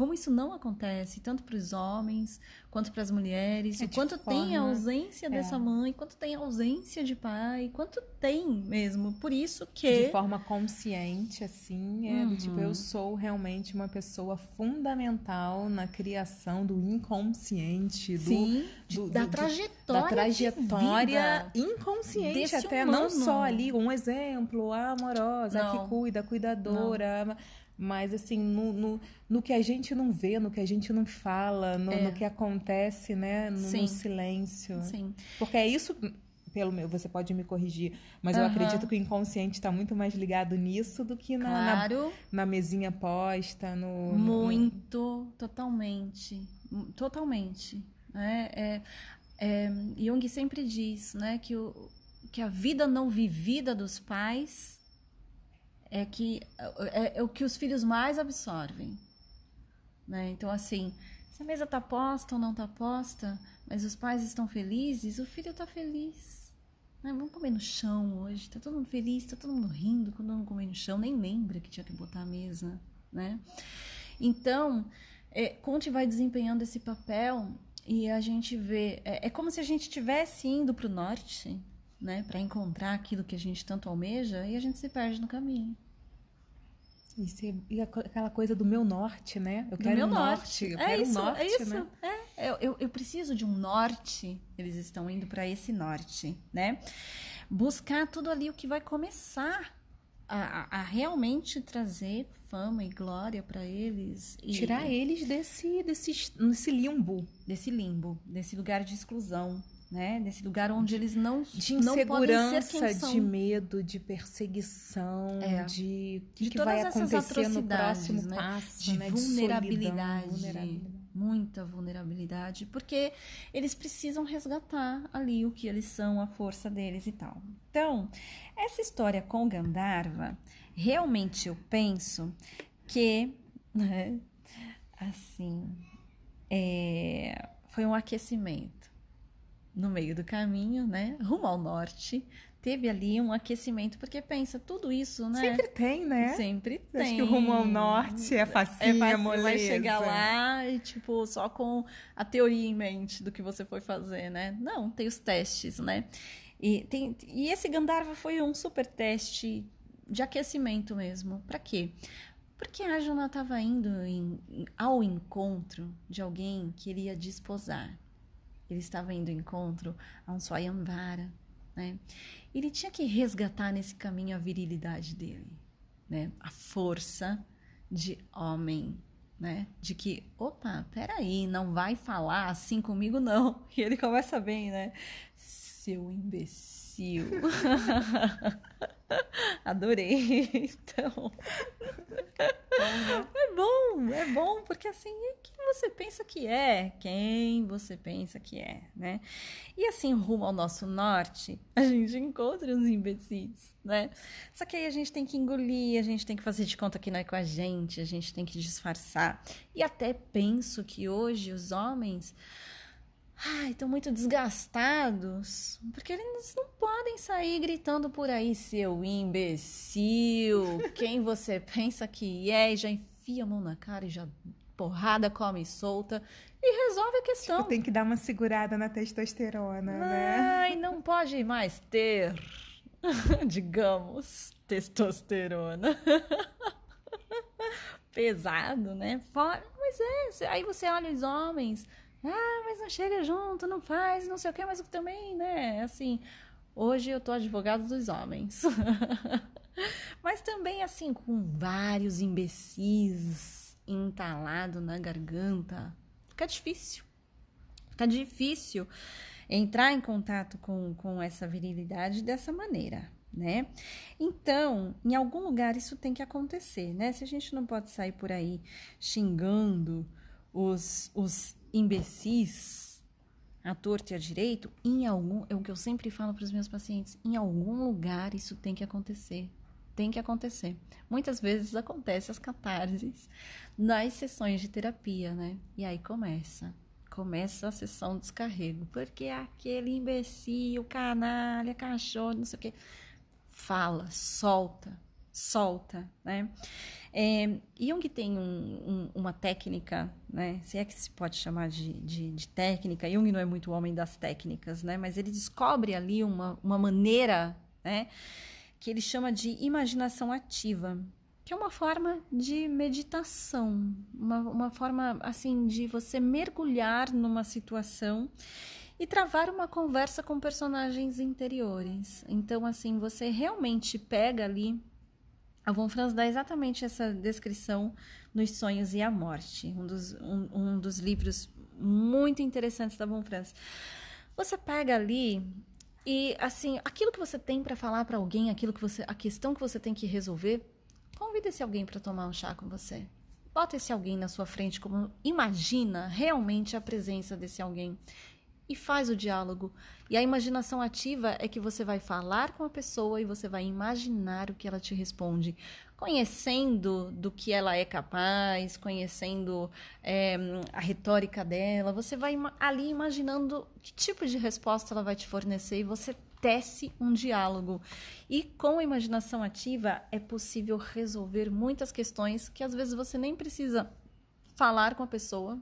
[SPEAKER 2] Como isso não acontece, tanto para os homens quanto para as mulheres,
[SPEAKER 1] É
[SPEAKER 2] o quanto tem a
[SPEAKER 1] forma-
[SPEAKER 2] ausência
[SPEAKER 1] é.
[SPEAKER 2] dessa mãe, quanto tem a ausência de pai, quanto tem mesmo. Por isso que.
[SPEAKER 1] De forma consciente, assim, é do tipo,
[SPEAKER 2] Uhum.
[SPEAKER 1] eu sou realmente uma pessoa fundamental na criação do inconsciente, do,
[SPEAKER 2] Sim,
[SPEAKER 1] do-
[SPEAKER 2] da
[SPEAKER 1] do-
[SPEAKER 2] trajetória.
[SPEAKER 1] da trajetória inconsciente até, não
[SPEAKER 2] humano.
[SPEAKER 1] só ali um exemplo, a amorosa, a
[SPEAKER 2] Não.
[SPEAKER 1] que cuida, a cuidadora, mas assim, no, no, no que a gente não vê, no que a gente não fala, no,
[SPEAKER 2] É.
[SPEAKER 1] no que acontece, né, no, no silêncio.
[SPEAKER 2] Sim.
[SPEAKER 1] Porque é isso, pelo meu, você pode me corrigir, mas eu
[SPEAKER 2] Aham.
[SPEAKER 1] acredito que o inconsciente está muito mais ligado nisso do que na, na,
[SPEAKER 2] Claro,
[SPEAKER 1] na mesinha posta, no... no-
[SPEAKER 2] muito, totalmente. Totalmente. Né? É, é, Jung sempre diz né, que, o, que a vida não vivida dos pais é, que, é, é o que os filhos mais absorvem. Né? Então, assim, se a mesa está posta ou não está posta, mas os pais estão felizes, o filho está feliz. Né? Vamos comer no chão hoje, tá todo mundo feliz, tá todo mundo rindo, todo mundo comendo no chão, nem lembra que tinha que botar a mesa. né? Então, é, Conte vai desempenhando esse papel e a gente vê. É, é como se a gente estivesse indo para o norte, né? Para encontrar aquilo que a gente tanto almeja e a gente se perde no caminho.
[SPEAKER 1] E, aquela coisa do meu norte, né?
[SPEAKER 2] Eu quero meu um norte. norte. Eu é quero isso, um norte, é isso. Né? É, eu, eu preciso de um norte. Eles estão indo para esse norte, né? Buscar tudo ali o que vai começar a, a, realmente trazer fama e glória para eles.
[SPEAKER 1] E, Tirar eles desse, desse, desse limbo.
[SPEAKER 2] Desse limbo, desse lugar de exclusão, né? Desse lugar onde eles não
[SPEAKER 1] de insegurança, de medo, de perseguição, é. de
[SPEAKER 2] que, de que vai acontecer no próximo né? passo, de, né? vulnerabilidade, de vulnerabilidade, muita vulnerabilidade, porque eles precisam resgatar ali o que eles são, a força deles e tal. Então, essa história com Gandharva, realmente eu penso que, né, assim, é, foi um aquecimento no meio do caminho, né, rumo ao norte, teve ali um aquecimento, porque pensa, tudo isso, né?
[SPEAKER 1] Sempre tem, né?
[SPEAKER 2] Sempre tem. Acho
[SPEAKER 1] que o rumo ao norte é facinho, é,
[SPEAKER 2] facinho, Vai chegar lá e, tipo, só com a teoria em mente do que você foi fazer, né? Não, tem os testes, né? E, tem, e esse Gandharva foi um super teste de aquecimento mesmo. Para quê? Porque a Jana estava indo em, ao encontro de alguém que iria desposar. Ele estava indo ao encontro a um Swayamvara, né? Ele tinha que resgatar nesse caminho a virilidade dele, né? A força de homem, né? De que, opa, peraí, não vai falar assim comigo, não. E ele começa bem, né? Seu imbecil. Adorei. Então. É bom, é bom, porque assim, é quem você pensa que é, quem você pensa que é, né? E assim, rumo ao nosso norte, a gente encontra os imbecis, né? Só que aí a gente tem que engolir, a gente tem que fazer de conta que não é com a gente, a gente tem que disfarçar. E até penso que hoje os homens ai, estão muito desgastados, porque eles não podem sair gritando por aí, seu imbecil, quem você pensa que é, e já enfia a mão na cara e já porrada come solta e resolve a questão. Tipo,
[SPEAKER 1] tem que dar uma segurada na testosterona, né?
[SPEAKER 2] Ai, não pode mais ter, digamos, testosterona. Pesado, né? Mas é, aí você olha os homens ah, mas não chega junto, não faz, não sei o que, mas também, né? Assim, hoje eu tô advogado dos homens. mas também, assim, com vários imbecis entalado na garganta, fica difícil. Fica difícil entrar em contato com, com essa virilidade dessa maneira, né? Então, em algum lugar isso tem que acontecer, né? Se a gente não pode sair por aí xingando os, os imbecis, à torta e à direito, em algum, é o que eu sempre falo para os meus pacientes, em algum lugar isso tem que acontecer. Tem que acontecer. Muitas vezes acontece as catarses nas sessões de terapia, né? E aí começa. Começa a sessão de descarrego. Porque aquele imbecil, canalha, cachorro, não sei o quê. Fala, solta, solta, né? É, Jung tem um, um, uma técnica, né? Se é que se pode chamar de, de, de, técnica, Jung não é muito homem das técnicas, né? Mas ele descobre ali uma, uma maneira, né? Que ele chama de imaginação ativa, que é uma forma de meditação, uma, uma forma, assim, de você mergulhar numa situação e travar uma conversa com personagens interiores. Então, assim, você realmente pega ali a Von Franz dá exatamente essa descrição nos Sonhos e a Morte, um dos, um, um dos livros muito interessantes da Von Franz. Você pega ali e assim, aquilo que você tem para falar para alguém, aquilo que você, a questão que você tem que resolver, convida esse alguém para tomar um chá com você. Bota esse alguém na sua frente como imagina realmente a presença desse alguém e faz o diálogo. E a imaginação ativa é que você vai falar com a pessoa e você vai imaginar o que ela te responde, conhecendo do que ela é capaz, conhecendo é, a retórica dela. Você vai ali imaginando que tipo de resposta ela vai te fornecer e você tece um diálogo. E com a imaginação ativa é possível resolver muitas questões que às vezes você nem precisa falar com a pessoa,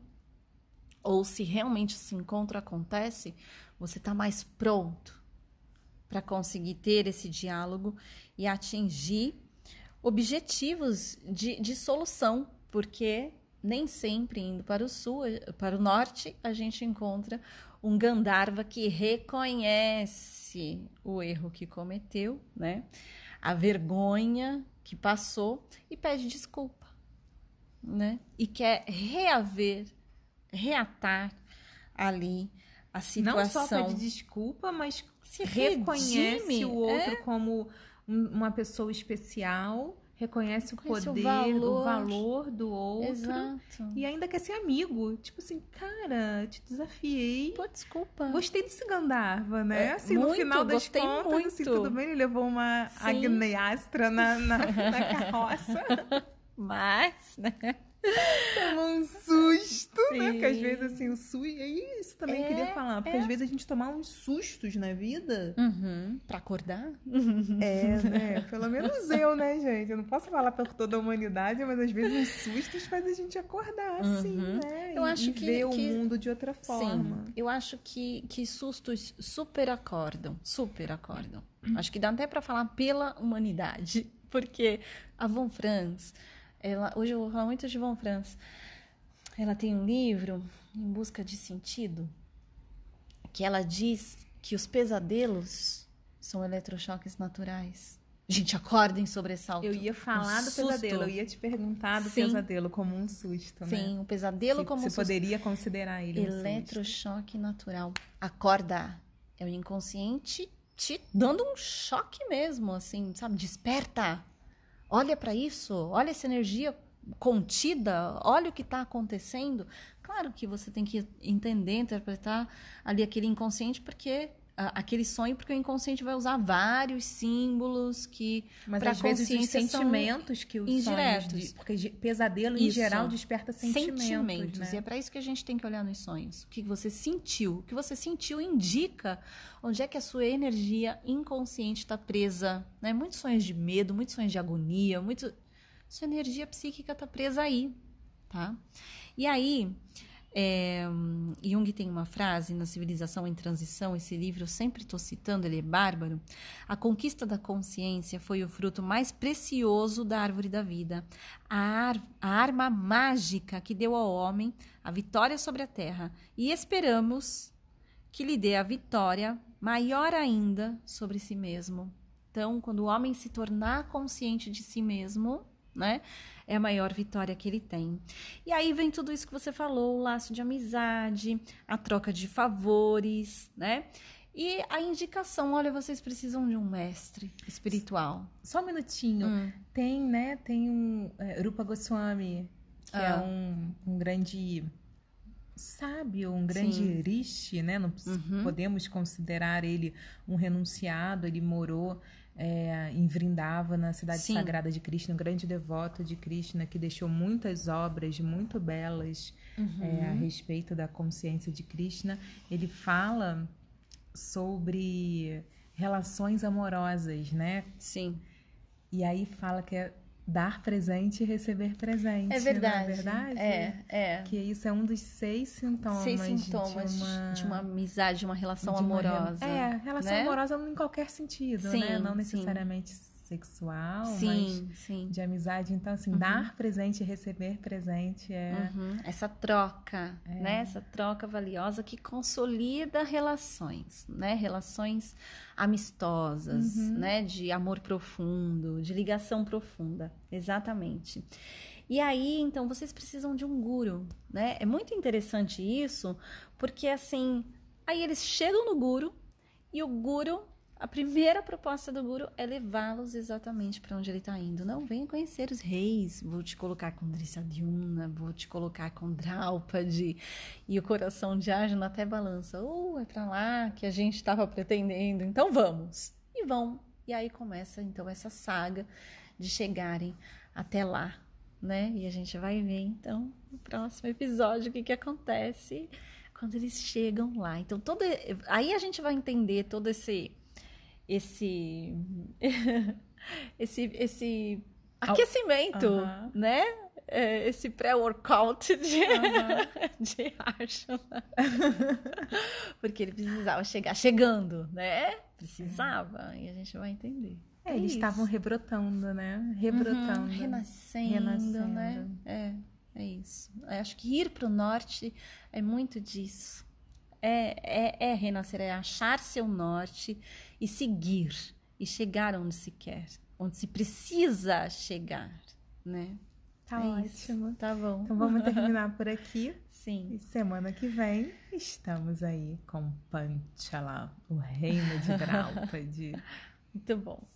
[SPEAKER 2] ou se realmente esse encontro acontece, você está mais pronto para conseguir ter esse diálogo e atingir objetivos de, de solução, porque nem sempre indo para o sul, para o norte, a gente encontra um Gandharva que reconhece o erro que cometeu, né? A vergonha que passou e pede desculpa, né? E quer reaver, reatar ali a situação.
[SPEAKER 1] Não só pede desculpa, mas se reconhece redime, o outro é? como uma pessoa especial reconhece o poder, o valor. o valor. do outro. Exato. E ainda quer ser amigo. Tipo assim, cara, te desafiei.
[SPEAKER 2] Pô, desculpa.
[SPEAKER 1] Gostei desse Gandharva, né? É, assim, muito, no final das contas, muito. assim, tudo bem, ele levou uma Sim. agneastra na, na, na carroça.
[SPEAKER 2] Mas, né?
[SPEAKER 1] Toma um susto, Sim. né? Porque às vezes, assim, o susto. E isso também é, queria falar. Porque é. às vezes a gente tomar uns sustos na vida.
[SPEAKER 2] Uhum. Pra acordar?
[SPEAKER 1] É, né? Pelo menos eu, né, gente? Eu não posso falar por toda a humanidade, mas às vezes os sustos fazem a gente acordar, assim, uhum. né? Eu e, acho e que, ver que... o mundo de outra forma.
[SPEAKER 2] Sim. Eu acho que, que sustos super acordam. Super acordam. Acho que dá até pra falar pela humanidade. Porque a Von Franz ela, hoje eu vou falar muito de Von Franz. Ela tem um livro, Em Busca de Sentido, que ela diz que os pesadelos são eletrochoques naturais. Gente, acordem sobressalto.
[SPEAKER 1] Eu ia falar um do pesadelo, eu ia te perguntar do Sim. pesadelo como um susto,
[SPEAKER 2] né? Sim, o pesadelo
[SPEAKER 1] se,
[SPEAKER 2] como
[SPEAKER 1] se
[SPEAKER 2] um susto.
[SPEAKER 1] Você poderia considerar ele
[SPEAKER 2] Eletrochoque um natural. Acorda. É o inconsciente te dando um choque mesmo, assim, sabe? Desperta. Olha para isso, olha essa energia contida, olha o que está acontecendo. Claro que você tem que entender, interpretar ali aquele inconsciente, porque aquele sonho, porque o inconsciente vai usar vários símbolos que
[SPEAKER 1] mas às vezes os sentimentos que os
[SPEAKER 2] indiretos,
[SPEAKER 1] sonhos, porque pesadelo em isso. geral desperta sentimentos, sentimentos. Né?
[SPEAKER 2] E é para isso que a gente tem que olhar nos sonhos. O que você sentiu, o que você sentiu indica onde é que a sua energia inconsciente está presa, né? Muitos sonhos de medo, muitos sonhos de agonia, muito sua energia psíquica está presa aí, tá? E aí é, Jung tem uma frase na Civilização em Transição, esse livro eu sempre estou citando, ele é bárbaro. A conquista da consciência foi o fruto mais precioso da árvore da vida, a, ar, a arma mágica que deu ao homem a vitória sobre a terra, e esperamos que lhe dê a vitória maior ainda sobre si mesmo. Então, quando o homem se tornar consciente de si mesmo, né? É a maior vitória que ele tem. E aí vem tudo isso que você falou, o laço de amizade, a troca de favores, né? E a indicação, olha, vocês precisam de um mestre espiritual.
[SPEAKER 1] Só um minutinho. Hum. Tem, né? Tem um é, Rupa Goswami, que é ah. é um, um grande sábio, um grande Sim. rishi, né? Não uhum. podemos considerar ele um renunciado, ele morou é, em Vrindavana, cidade Sim. sagrada de Krishna, um grande devoto de Krishna que deixou muitas obras muito belas uhum. é, a respeito da consciência de Krishna. Ele fala sobre relações amorosas, né?
[SPEAKER 2] Sim.
[SPEAKER 1] E aí fala que é dar presente e receber presente.
[SPEAKER 2] É verdade.
[SPEAKER 1] Não é verdade?
[SPEAKER 2] É, é.
[SPEAKER 1] Que isso é um dos seis sintomas.
[SPEAKER 2] Seis sintomas de uma, de uma amizade, de uma relação de uma amorosa.
[SPEAKER 1] É, relação né? amorosa em qualquer sentido, sim, né? Não necessariamente sim sexual, sim, mas sim. de amizade. Então, assim, uhum. dar presente e receber presente é.
[SPEAKER 2] Uhum. Essa troca, é. né? Essa troca valiosa que consolida relações, né? Relações amistosas, uhum. né? De amor profundo, de ligação profunda. Exatamente. E aí, então, vocês precisam de um guru, né? É muito interessante isso, porque assim, aí eles chegam no guru e o guru a primeira proposta do guru é levá-los exatamente para onde ele está indo. Não, venha conhecer os reis. Vou te colocar com Drissadyumna, vou te colocar com Draupadi. E o coração de Arjuna até balança. Oh, é para lá que a gente estava pretendendo. Então vamos. E vão. E aí começa então essa saga de chegarem até lá, né? E a gente vai ver então no próximo episódio o que, que acontece quando eles chegam lá. Então todo aí a gente vai entender todo esse esse esse esse aquecimento, né? É, esse pré-workout de, uh -huh. de Ashuna. Porque ele precisava chegar chegando, né? Precisava, é. e a gente vai entender.
[SPEAKER 1] É, é eles estavam rebrotando, né? Rebrotando. Uhum,
[SPEAKER 2] renascendo, renascendo, né? É, é isso. Eu acho que ir para o norte é muito disso. É, é, é renascer, é achar seu norte e seguir e chegar onde se quer, onde se precisa chegar, né?
[SPEAKER 1] Tá é ótimo.
[SPEAKER 2] Isso. Tá bom.
[SPEAKER 1] Então vamos terminar por aqui.
[SPEAKER 2] Sim.
[SPEAKER 1] E semana que vem estamos aí com Panchala, o reino de Draupadi.
[SPEAKER 2] Muito bom.